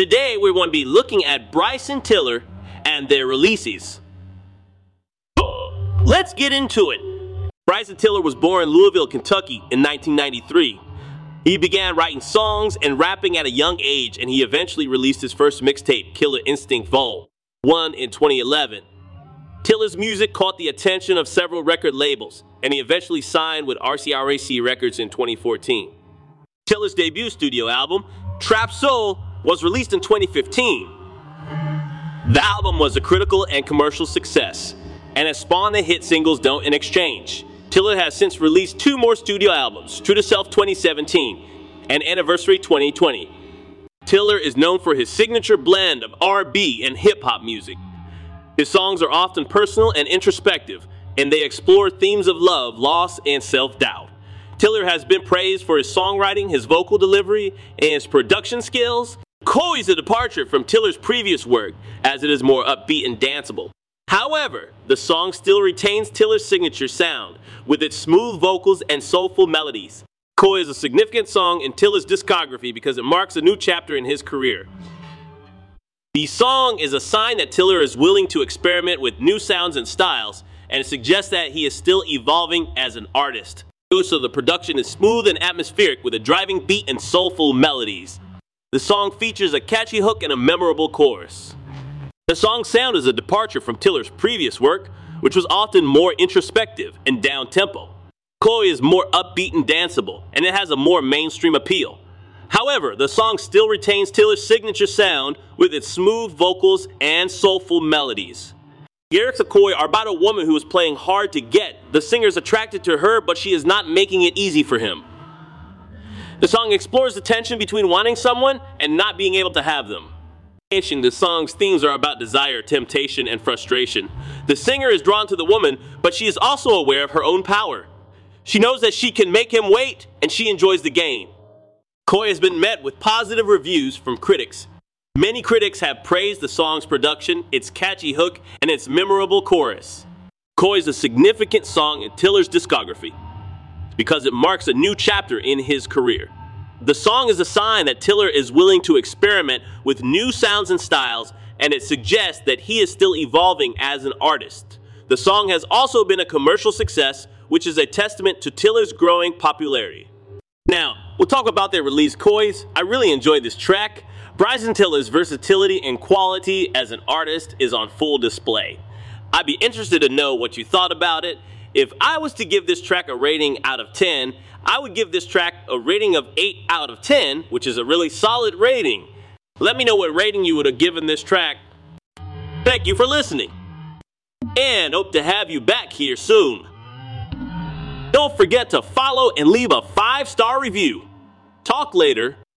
Today, we're going to be looking at Bryson Tiller and their releases. Let's get into it. Bryson Tiller was born in Louisville, Kentucky in 1993. He began writing songs and rapping at a young age, and he eventually released his first mixtape, Killer Instinct Vol. 1 in 2011. Tiller's music caught the attention of several record labels, and he eventually signed with RCRAC Records in 2014. Tiller's debut studio album, Trapsoul, was released in 2015. The album was a critical and commercial success, and has spawned the hit singles Don't in Exchange. Tiller has since released two more studio albums, True to Self 2017 and Anniversary 2020. Tiller is known for his signature blend of R&B and hip-hop music. His songs are often personal and introspective, and they explore themes of love, loss, and self-doubt. Tiller has been praised for his songwriting, his vocal delivery, and his production skills. Coy is a departure from Tiller's previous work, as it is more upbeat and danceable. However, the song still retains Tiller's signature sound, with its smooth vocals and soulful melodies. Coy is a significant song in Tiller's discography because it marks a new chapter in his career. The song is a sign that Tiller is willing to experiment with new sounds and styles, and suggests that he is still evolving as an artist. So the production is smooth and atmospheric with a driving beat and soulful melodies. The song features a catchy hook and a memorable chorus. The song's sound is a departure from Tiller's previous work, which was often more introspective and down-tempo. Coy is more upbeat and danceable, and it has a more mainstream appeal. However, the song still retains Tiller's signature sound with its smooth vocals and soulful melodies. Of Coy are about a woman who is playing hard to get. The singer is attracted to her, but she is not making it easy for him. The song explores the tension between wanting someone and not being able to have them. The song's themes are about desire, temptation, and frustration. The singer is drawn to the woman, but she is also aware of her own power. She knows that she can make him wait, and she enjoys the game. Coy has been met with positive reviews from critics. Many critics have praised the song's production, its catchy hook, and its memorable chorus. Coy is a significant song in Tiller's discography because it marks a new chapter in his career. The song is a sign that Tiller is willing to experiment with new sounds and styles, and it suggests that he is still evolving as an artist. The song has also been a commercial success which is a testament to Tiller's growing popularity. Now, we'll talk about their release Kois. I really enjoyed this track. Bryson Tiller's versatility and quality as an artist is on full display. I'd be interested to know what you thought about it. If I was to give this track a rating out of 10, I would give this track a rating of 8 out of 10, which is a really solid rating. Let me know what rating you would have given this track. Thank you for listening, and hope to have you back here soon. Don't forget to follow and leave a five star review. Talk later.